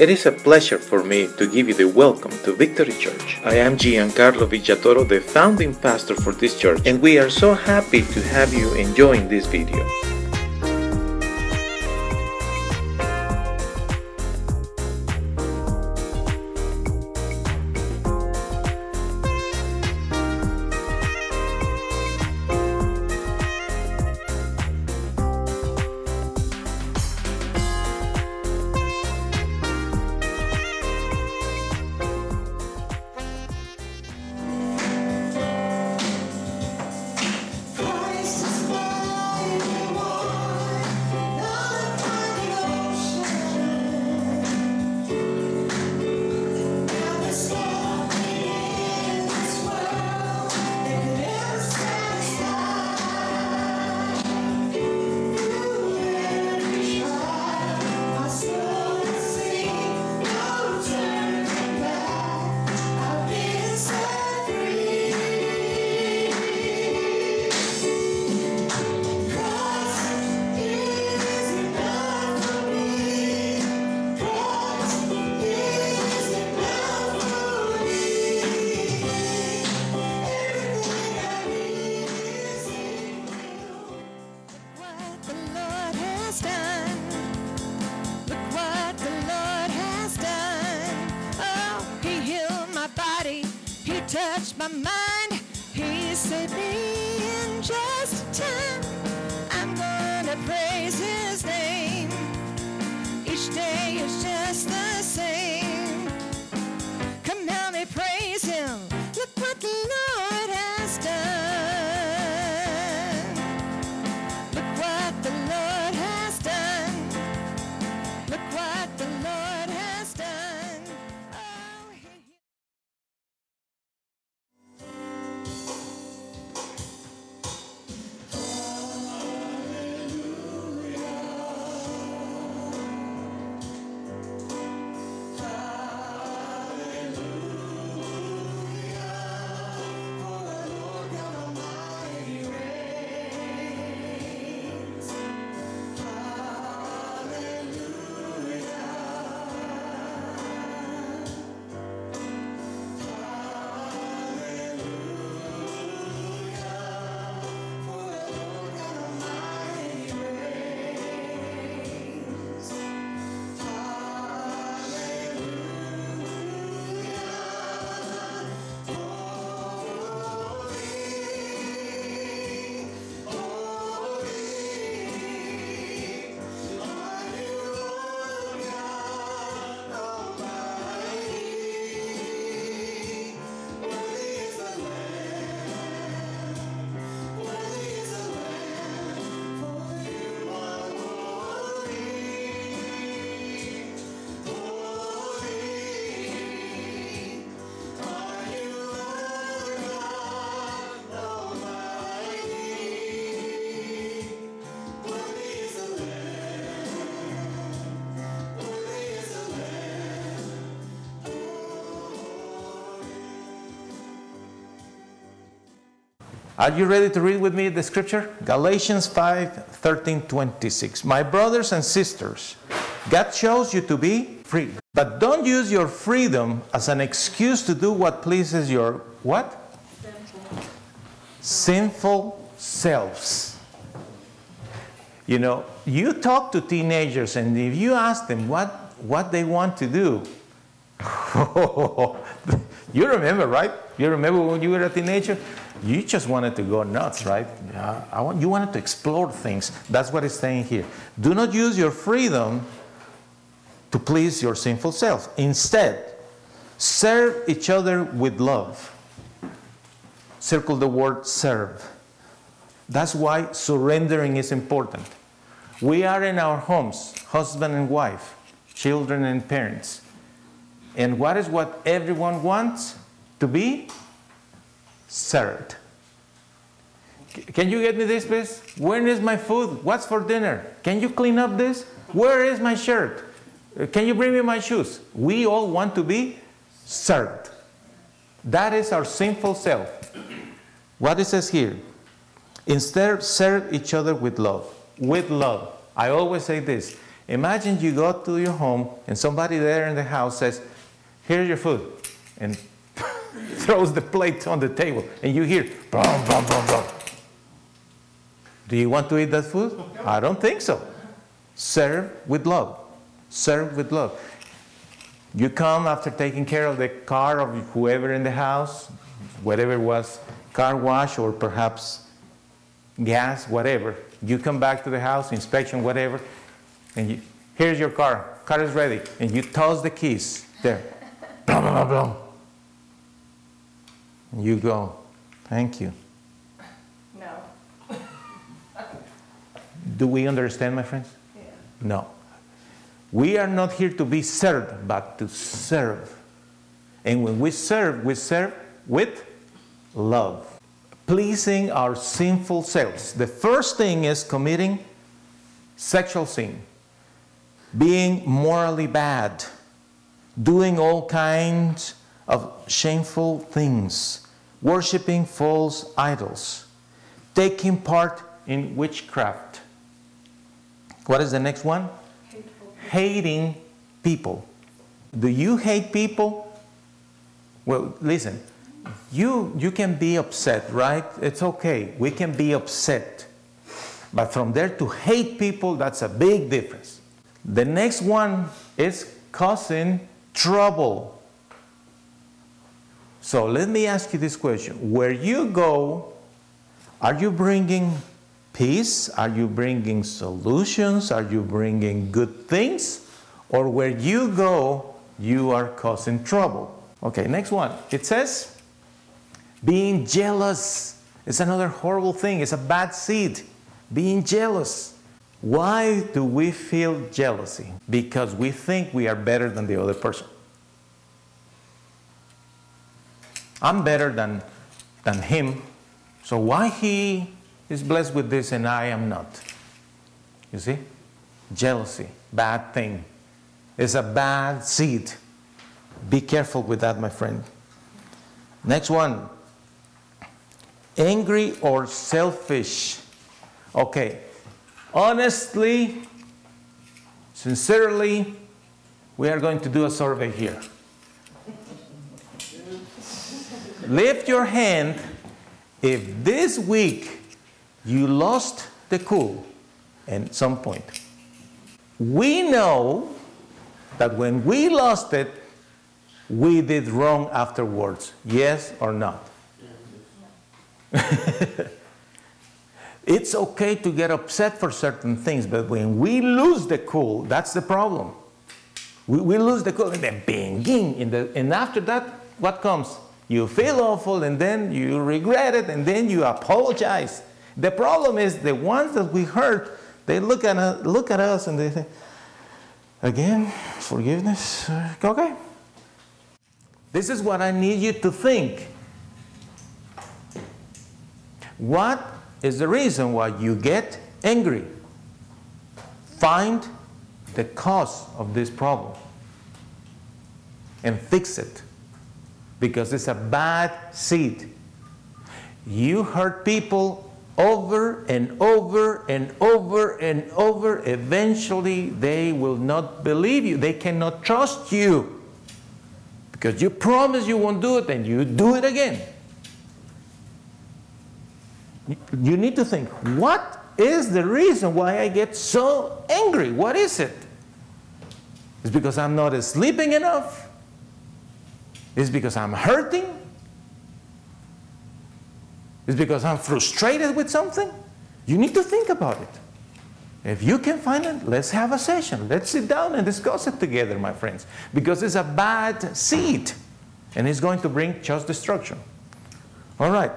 It is a pleasure for me to give you the welcome to Victory Church. I am Giancarlo Villatoro, the founding pastor for this church, and we are so happy to have you enjoying this video. Are you ready to read with me the scripture? Galatians 5 13 26. My brothers and sisters, God chose you to be free. But don't use your freedom as an excuse to do what pleases your what? Sinful selves. You know, you talk to teenagers and if you ask them what, what they want to do, oh, you remember, right? You remember when you were a teenager? You just wanted to go nuts, right? Yeah, I want, you wanted to explore things. That's what it's saying here. Do not use your freedom to please your sinful self. Instead, serve each other with love. Circle the word serve. That's why surrendering is important. We are in our homes, husband and wife, children and parents. And what is what everyone wants to be? Served. Can you get me this, please? Where is my food? What's for dinner? Can you clean up this? Where is my shirt? Uh, Can you bring me my shoes? We all want to be served. That is our sinful self. What it says here? Instead, serve each other with love. With love. I always say this. Imagine you go to your home and somebody there in the house says, Here's your food, and throws the plate on the table, and you hear, boom, boom, boom, boom. Do you want to eat that food? I don't think so. Serve with love. Serve with love. You come after taking care of the car of whoever in the house, whatever was, car wash or perhaps gas, whatever. You come back to the house, inspection, whatever, and you, here's your car. Car is ready. And you toss the keys there. Blah, blah, blah, blah. And you go, thank you. No. Do we understand, my friends? Yeah. No. We are not here to be served, but to serve. And when we serve, we serve with love, pleasing our sinful selves. The first thing is committing sexual sin, being morally bad, doing all kinds of shameful things, worshiping false idols, taking part in witchcraft. What is the next one? Hating people. Do you hate people? Well, listen, you, you can be upset, right? It's okay. We can be upset. But from there to hate people, that's a big difference. The next one is causing trouble. So let me ask you this question. Where you go, are you bringing peace? Are you bringing solutions? Are you bringing good things? Or where you go, you are causing trouble. Okay, next one. It says, being jealous is another horrible thing. It's a bad seed. Being jealous. Why do we feel jealousy? Because we think we are better than the other person. I'm better than, than him, so why he is blessed with this and I am not? You see? Jealousy, bad thing. It's a bad seed. Be careful with that, my friend. Next one. Angry or selfish. Okay. Honestly, sincerely, we are going to do a survey here. Lift your hand if this week you lost the cool at some point. We know that when we lost it, we did wrong afterwards. Yes or not? it's okay to get upset for certain things, but when we lose the cool, that's the problem. We, we lose the cool and then banging. In the, and after that, what comes? You feel awful and then you regret it and then you apologize. The problem is the ones that we hurt, they look at, us, look at us and they say, again, forgiveness? Uh, Okay. This is what I need you to think. What is the reason why you get angry? Find the cause of this problem and fix it because it's a bad seed. You hurt people over and over and over and over. Eventually, they will not believe you, they cannot trust you because you promise you won't do it and you do it again. You need to think what is the reason why I get so angry? What is it? It's because I'm not sleeping enough? It's because I'm hurting? It's because I'm frustrated with something? You need to think about it. If you can find it, let's have a session. Let's sit down and discuss it together, my friends. Because it's a bad seed and it's going to bring just destruction. All right.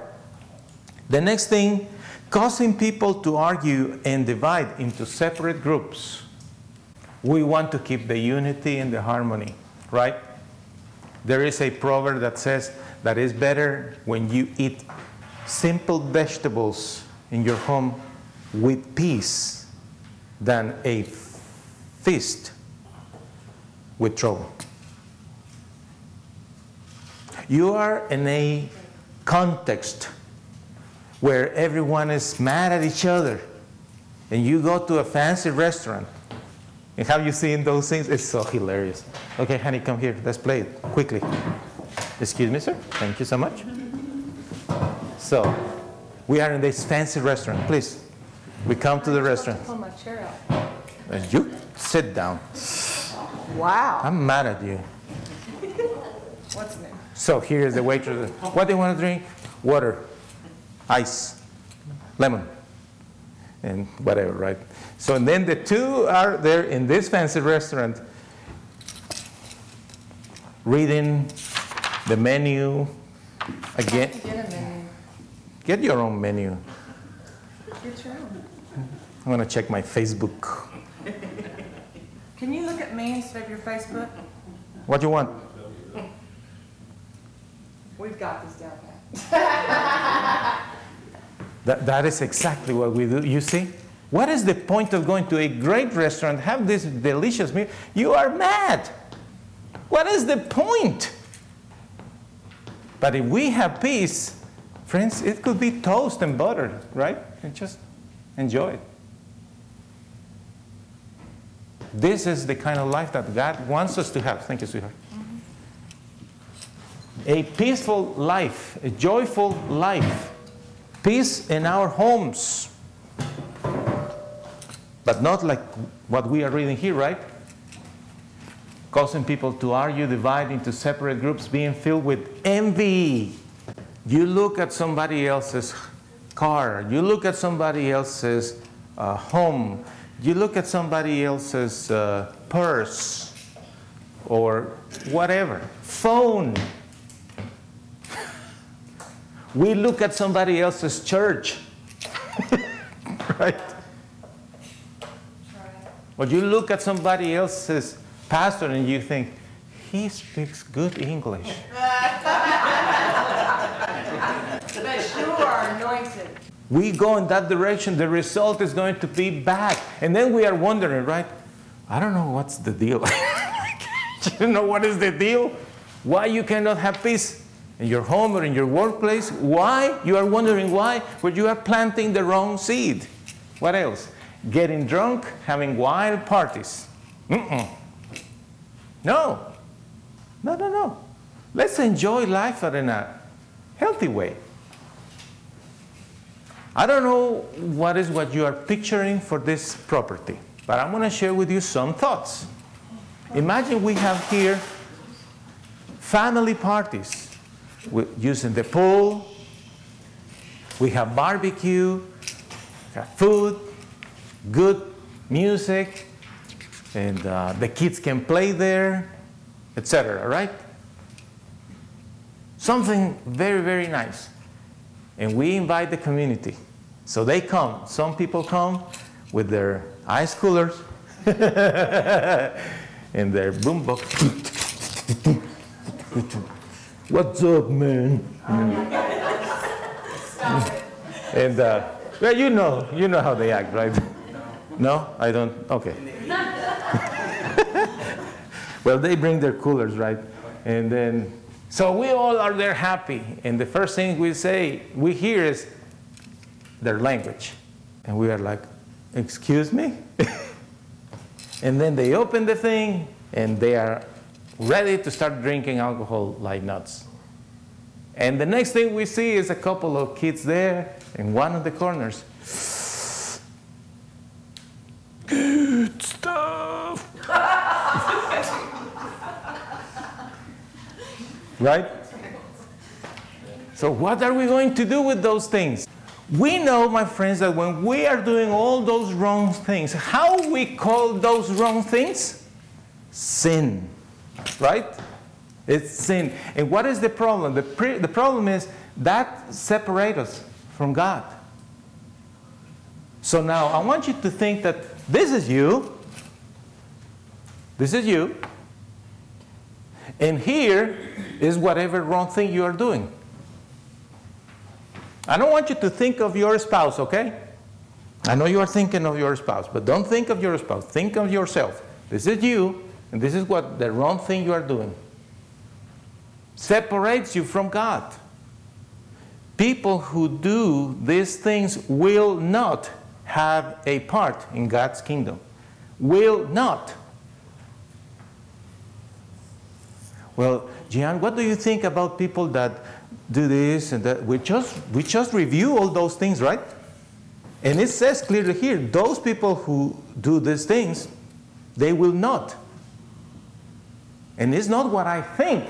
The next thing, causing people to argue and divide into separate groups. We want to keep the unity and the harmony, right? There is a proverb that says that it's better when you eat simple vegetables in your home with peace than a feast with trouble. You are in a context where everyone is mad at each other, and you go to a fancy restaurant And have you seen those things? It's so hilarious. Okay, honey, come here. Let's play it quickly. Excuse me, sir. Thank you so much. So, we are in this fancy restaurant. Please, we come to the restaurant. Pull my chair out. And you sit down. Wow. I'm mad at you. What's new? So here is the waitress. What do you want to drink? Water, ice, lemon, and whatever, right? So and then the two are there in this fancy restaurant reading the menu again. Get menu. Get your own menu. Get your own. I'm going to check my Facebook. Can you look at me instead of your Facebook? What do you want? We've got this down pat. That, that is exactly what we do. You see? What is the point of going to a great restaurant, have this delicious meal? You are mad. What is the point? But if we have peace, friends, it could be toast and butter, right? And just enjoy it. This is the kind of life that God wants us to have. Thank you, sweetheart. A peaceful life, a joyful life peace in our homes. But not like what we are reading here, right? Causing people to argue, divide into separate groups, being filled with envy. You look at somebody else's car, you look at somebody else's uh, home, you look at somebody else's uh, purse or whatever, phone. We look at somebody else's church, right? Or you look at somebody else's pastor and you think, he speaks good English. But you are anointed. We go in that direction, the result is going to be bad. And then we are wondering, right? I don't know what's the deal. you know what is the deal? Why you cannot have peace in your home or in your workplace? Why? You are wondering why? Well, you are planting the wrong seed. What else? Getting drunk, having wild parties. Mm-mm. No. No, no, no. Let's enjoy life in a uh, healthy way. I don't know what is what you are picturing for this property, but I'm going to share with you some thoughts. Imagine we have here family parties with using the pool, we have barbecue, have food, good music, and uh, the kids can play there, etc. Right? Something very, very nice. And we invite the community. So they come. Some people come with their ice coolers and their boombox. What's up, man? and uh, well, you know, you know how they act, right? No, I don't. Okay. well, they bring their coolers, right? And then, so we all are there happy. And the first thing we say, we hear is their language. And we are like, excuse me? and then they open the thing and they are ready to start drinking alcohol like nuts. And the next thing we see is a couple of kids there in one of the corners. Good stuff. right? So, what are we going to do with those things? We know, my friends, that when we are doing all those wrong things, how we call those wrong things? Sin. Right? It's sin. And what is the problem? The, pre- the problem is that separates us from God. So now I want you to think that this is you. This is you. And here is whatever wrong thing you are doing. I don't want you to think of your spouse, okay? I know you are thinking of your spouse, but don't think of your spouse. Think of yourself. This is you, and this is what the wrong thing you are doing. Separates you from God. People who do these things will not have a part in God's kingdom. will not. Well, Gian, what do you think about people that do this and that? We just, we just review all those things, right? And it says clearly here those people who do these things, they will not. And it's not what I think.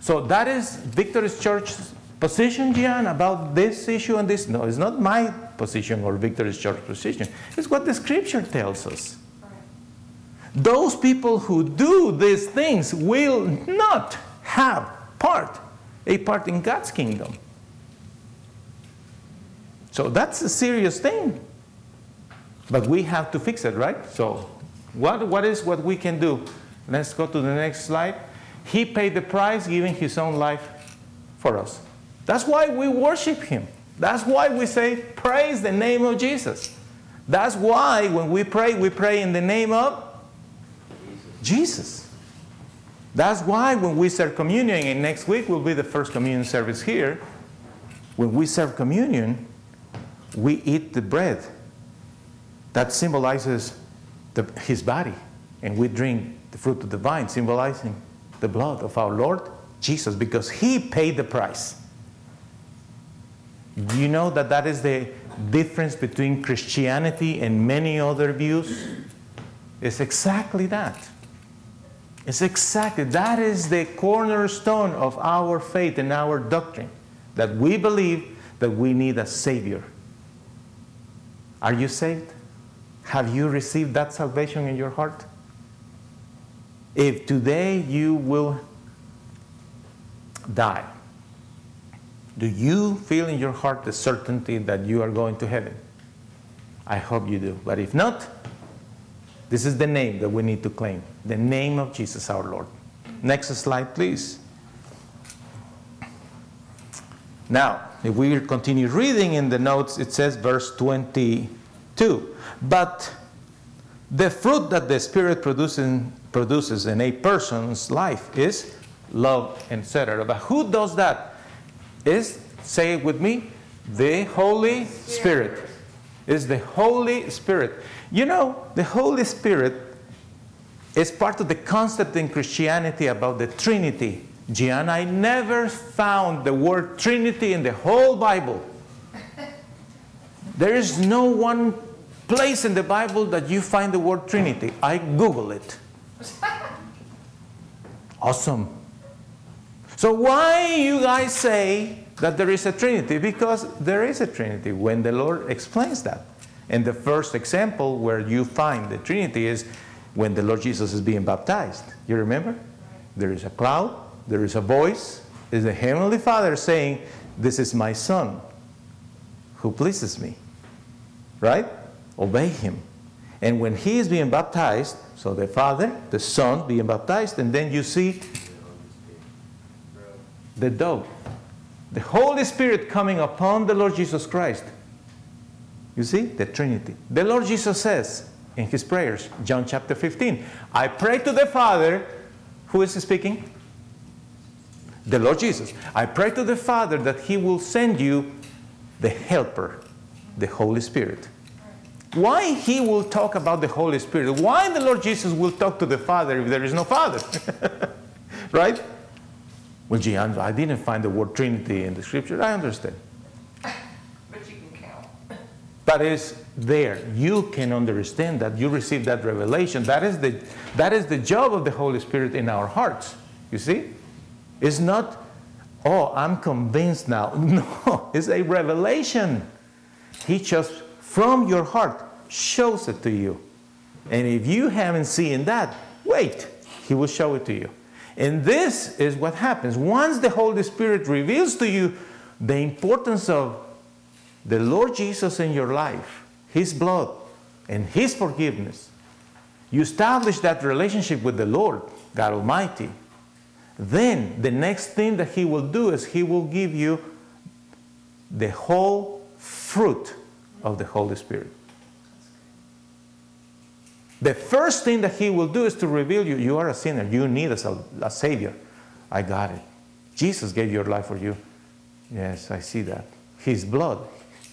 So that is Victory's Church's position, Gian, about this issue and this. No, it's not my position or Victory's Church position. It's what the scripture tells us. Those people who do these things will not have part, a part in God's kingdom. So that's a serious thing. But we have to fix it, right? So what, what is what we can do? Let's go to the next slide. He paid the price, giving his own life for us. That's why we worship him. That's why we say, Praise the name of Jesus. That's why when we pray, we pray in the name of Jesus. That's why when we serve communion, and next week will be the first communion service here, when we serve communion, we eat the bread that symbolizes the, his body, and we drink the fruit of the vine, symbolizing the blood of our Lord Jesus, because he paid the price. Do you know that that is the difference between Christianity and many other views? It's exactly that. It's exactly that is the cornerstone of our faith and our doctrine that we believe that we need a Savior. Are you saved? Have you received that salvation in your heart? If today you will die, do you feel in your heart the certainty that you are going to heaven? I hope you do. But if not, this is the name that we need to claim the name of Jesus our Lord. Next slide, please. Now, if we continue reading in the notes, it says, verse 22 But the fruit that the Spirit produces, produces in a person's life is love, etc. But who does that? Is, say it with me, the Holy Spirit. Is the Holy Spirit. You know, the Holy Spirit is part of the concept in Christianity about the Trinity. Gian, I never found the word Trinity in the whole Bible. There is no one place in the Bible that you find the word Trinity. I Google it. Awesome. So why you guys say that there is a Trinity? Because there is a Trinity when the Lord explains that. And the first example where you find the Trinity is when the Lord Jesus is being baptized. You remember? There is a cloud, there is a voice, is the Heavenly Father saying, This is my Son who pleases me. Right? Obey him. And when he is being baptized, so the Father, the Son being baptized, and then you see the dove, the Holy Spirit coming upon the Lord Jesus Christ. You see, the Trinity. The Lord Jesus says in his prayers, John chapter 15, I pray to the Father, who is speaking? The Lord Jesus. I pray to the Father that he will send you the Helper, the Holy Spirit. Why he will talk about the Holy Spirit? Why the Lord Jesus will talk to the Father if there is no Father? right? Well, gee, I didn't find the word Trinity in the scripture. I understand. But you can count. But it's there. You can understand that. You receive that revelation. That is the, that is the job of the Holy Spirit in our hearts. You see? It's not, oh, I'm convinced now. No, it's a revelation. He just, from your heart, shows it to you. And if you haven't seen that, wait, He will show it to you. And this is what happens. Once the Holy Spirit reveals to you the importance of the Lord Jesus in your life, His blood, and His forgiveness, you establish that relationship with the Lord, God Almighty. Then the next thing that He will do is He will give you the whole fruit of the Holy Spirit. The first thing that He will do is to reveal you you are a sinner, you need a, a Savior. I got it. Jesus gave your life for you. Yes, I see that. His blood,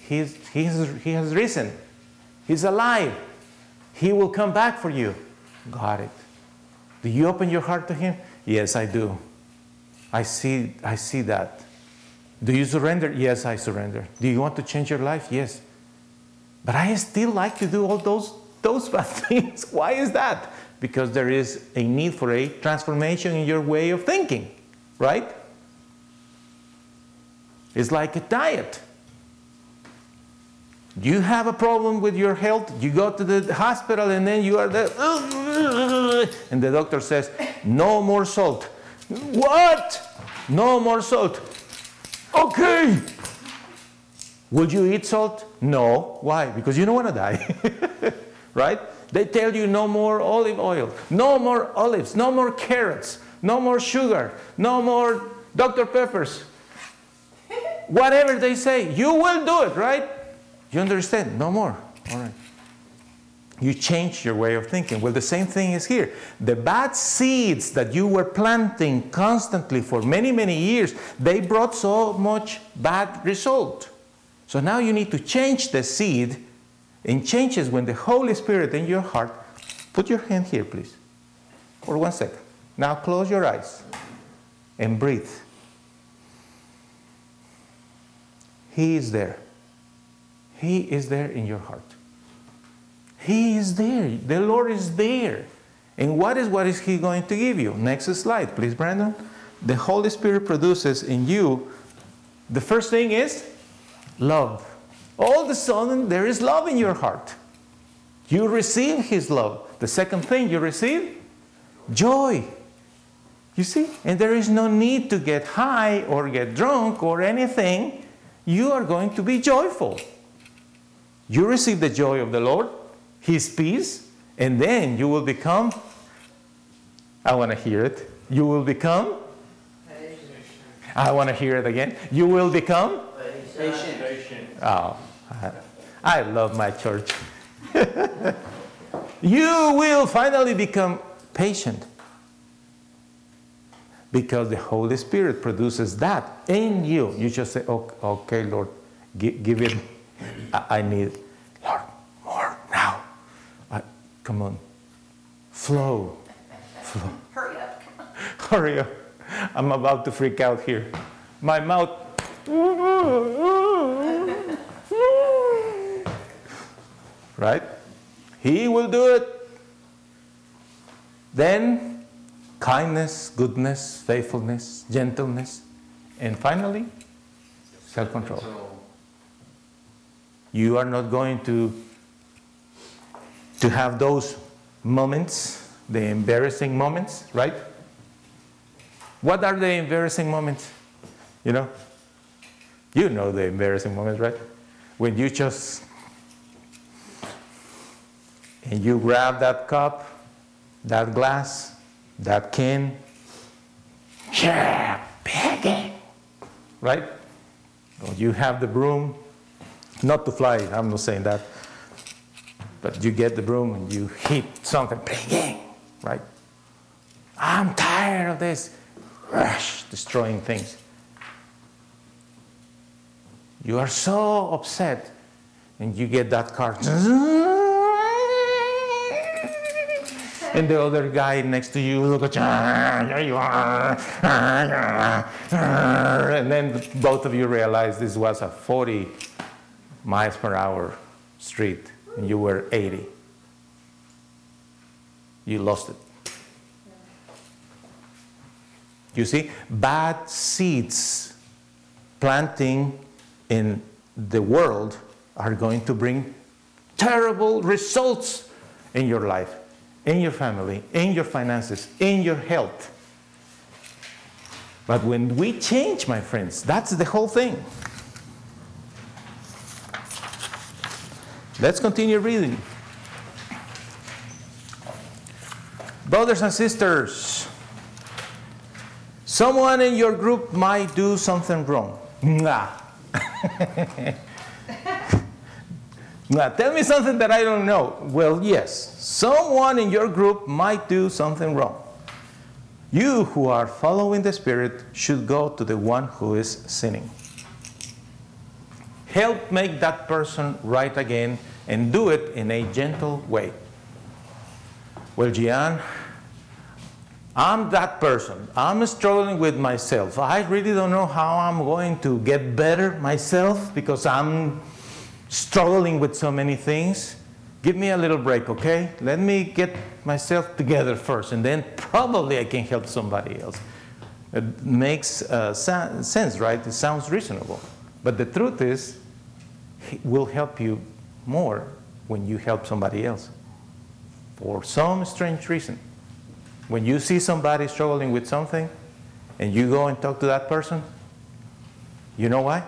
He's, he, has, he has risen, He's alive. He will come back for you. Got it. Do you open your heart to Him? Yes, I do. I see, I see that. Do you surrender? Yes, I surrender. Do you want to change your life? Yes. But I still like to do all those, those bad things. Why is that? Because there is a need for a transformation in your way of thinking, right? It's like a diet. You have a problem with your health, you go to the hospital, and then you are there, and the doctor says, No more salt. What? No more salt. Okay. Will you eat salt? No. Why? Because you don't want to die. right? They tell you no more olive oil, no more olives, no more carrots, no more sugar, no more Dr. Peppers. Whatever they say, you will do it, right? You understand? No more. All right. You change your way of thinking. Well, the same thing is here. The bad seeds that you were planting constantly for many, many years, they brought so much bad result. So now you need to change the seed and changes when the Holy Spirit in your heart. Put your hand here, please, for one second. Now close your eyes and breathe. He is there. He is there in your heart. He is there. The Lord is there. And what is what is He going to give you? Next slide, please, Brandon. The Holy Spirit produces in you. The first thing is love. All of a sudden, there is love in your heart. You receive His love. The second thing you receive, joy. You see? And there is no need to get high or get drunk or anything. You are going to be joyful. You receive the joy of the Lord, His peace, and then you will become, I want to hear it. You will become, I want to hear it again. You will become, patient. oh, I, I love my church. you will finally become patient because the Holy Spirit produces that in you. You just say, okay, okay Lord, give, give it. I, I need, Lord, more now. I, come on, flow, flow. Hurry up. Hurry up. I'm about to freak out here. My mouth. Right? He will do it. Then kindness, goodness, faithfulness, gentleness, and finally, self control. You are not going to, to have those moments, the embarrassing moments, right? What are the embarrassing moments? You know? You know the embarrassing moments, right? When you just and you grab that cup, that glass, that can, yeah, begging, right? Or you have the broom, not to fly, I'm not saying that, but you get the broom and you hit something, begging, right? I'm tired of this, rush, destroying things. You are so upset, and you get that car and the other guy next to you look at you, "Ah, there you are, and then both of you realize this was a 40 miles per hour street, and you were 80. You lost it. You see, bad seeds planting in the world are going to bring terrible results in your life in your family, in your finances, in your health. But when we change, my friends, that's the whole thing. Let's continue reading. Brothers and sisters, someone in your group might do something wrong. Mwah. Now, tell me something that I don't know. Well, yes, someone in your group might do something wrong. You who are following the Spirit should go to the one who is sinning. Help make that person right again and do it in a gentle way. Well, Gian, I'm that person. I'm struggling with myself. I really don't know how I'm going to get better myself because I'm struggling with so many things. Give me a little break, okay? Let me get myself together first, and then probably I can help somebody else. It makes uh, sense, right? It sounds reasonable. But the truth is, it will help you more when you help somebody else for some strange reason. When you see somebody struggling with something and you go and talk to that person, you know why?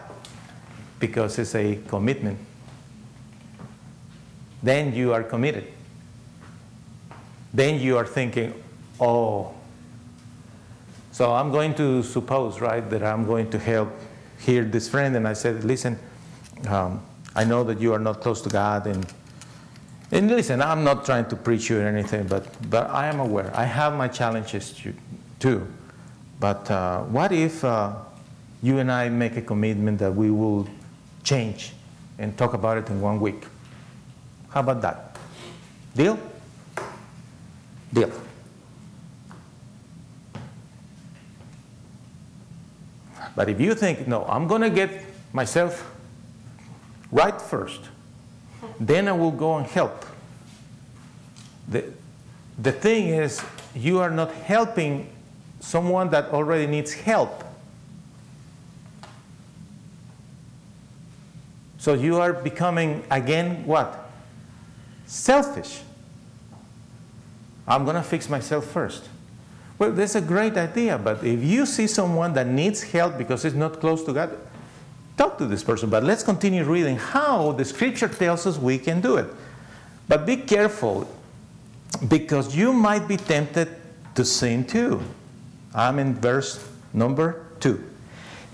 Because it's a commitment. Then you are committed. Then you are thinking, oh, so I'm going to suppose, right, that I'm going to help here this friend. And I said, listen, um, I know that you are not close to God and and listen, I'm not trying to preach you or anything, but, but I am aware. I have my challenges too. But uh, what if uh, you and I make a commitment that we will change and talk about it in one week? How about that? Deal? Deal. But if you think, no, I'm going to get myself right first, then I will go and help. The, the thing is, you are not helping someone that already needs help. So you are becoming, again, what? Selfish. I'm going to fix myself first. Well, that's a great idea, but if you see someone that needs help because it's not close to God, talk to this person. But let's continue reading how the scripture tells us we can do it. But be careful because you might be tempted to sin too. I'm in verse number two.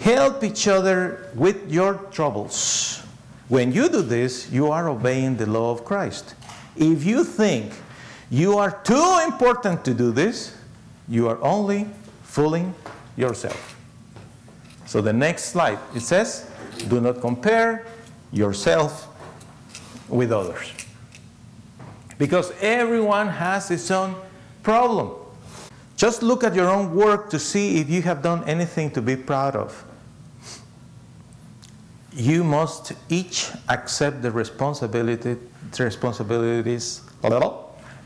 Help each other with your troubles. When you do this, you are obeying the law of Christ. If you think you are too important to do this, you are only fooling yourself. So the next slide, it says, do not compare yourself with others. Because everyone has its own problem. Just look at your own work to see if you have done anything to be proud of. You must each accept the responsibility, the responsibilities,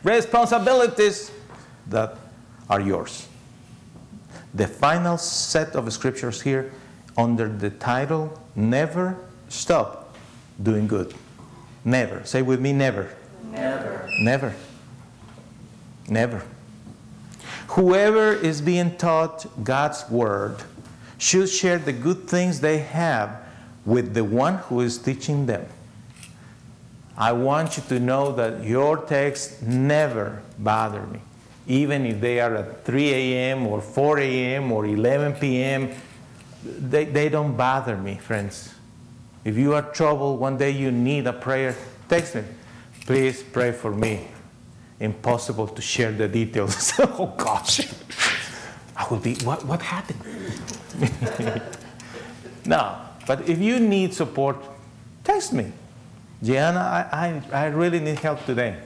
responsibilities that are yours. The final set of scriptures here under the title Never Stop Doing Good. Never. Say with me, never. Never. Never. Never. Whoever is being taught God's word should share the good things they have with the one who is teaching them. I want you to know that your texts never bother me. Even if they are at 3 a.m. or 4 a.m. or 11 p.m., they, they don't bother me, friends. If you are troubled, one day you need a prayer, text me. Please pray for me. Impossible to share the details. oh gosh. I will be, what, what happened? no, but if you need support, text me. Gianna, I, I, I really need help today.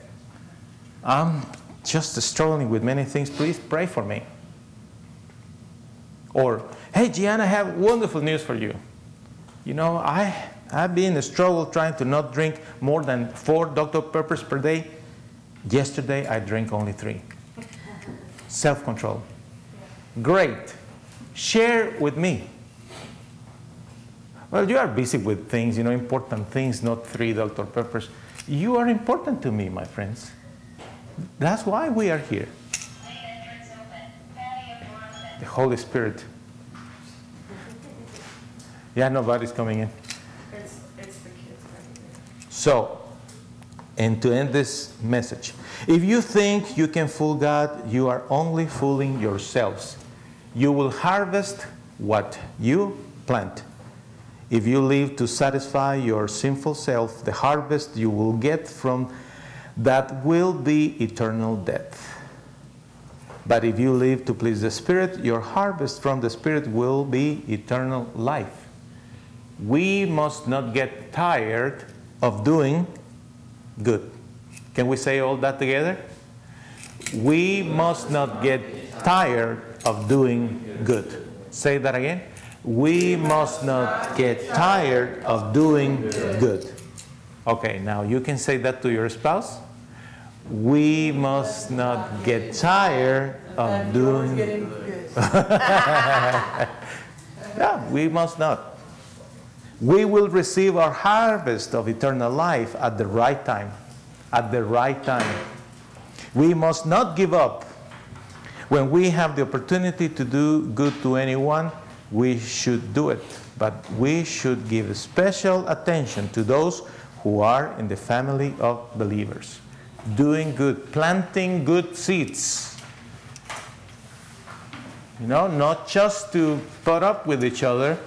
I'm just struggling with many things. Please pray for me. Or, hey, Gianna, I have wonderful news for you. You know, I, I've been in a struggle trying to not drink more than four Dr. Peppers per day. Yesterday, I drank only three. Self control. Great. Share with me. Well, you are busy with things, you know, important things, not three Dr. Peppers. You are important to me, my friends. That's why we are here. The Holy Spirit. Yeah, nobody's coming in. It's, it's the kids. So, and to end this message, if you think you can fool God, you are only fooling yourselves. You will harvest what you plant. If you live to satisfy your sinful self, the harvest you will get from that will be eternal death. But if you live to please the Spirit, your harvest from the Spirit will be eternal life. We must not get tired of doing good. Can we say all that together? We must not get tired of doing good. Say that again. We must not get tired of doing good. Okay, now you can say that to your spouse. We must not get tired of doing good. Yeah, we must not. We will receive our harvest of eternal life at the right time. At the right time. We must not give up. When we have the opportunity to do good to anyone, we should do it. But we should give special attention to those who are in the family of believers. Doing good, planting good seeds. You know, not just to put up with each other,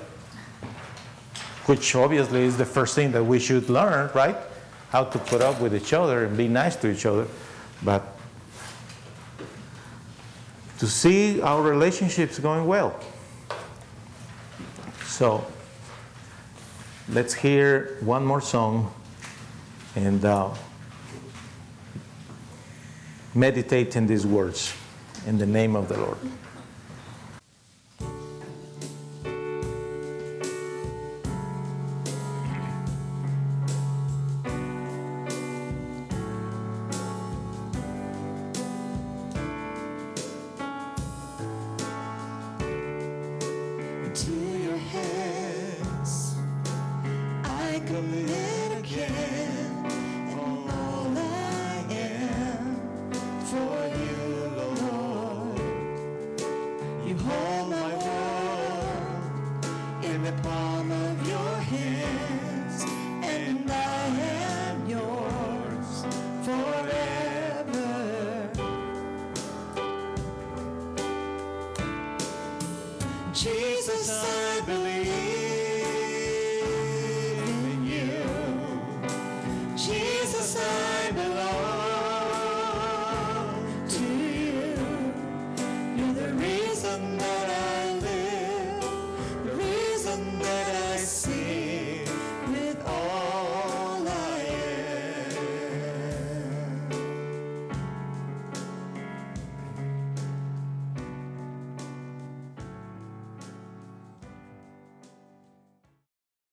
which obviously is the first thing that we should learn, right? How to put up with each other and be nice to each other, but to see our relationships going well. So, let's hear one more song and uh, meditate in these words in the name of the Lord.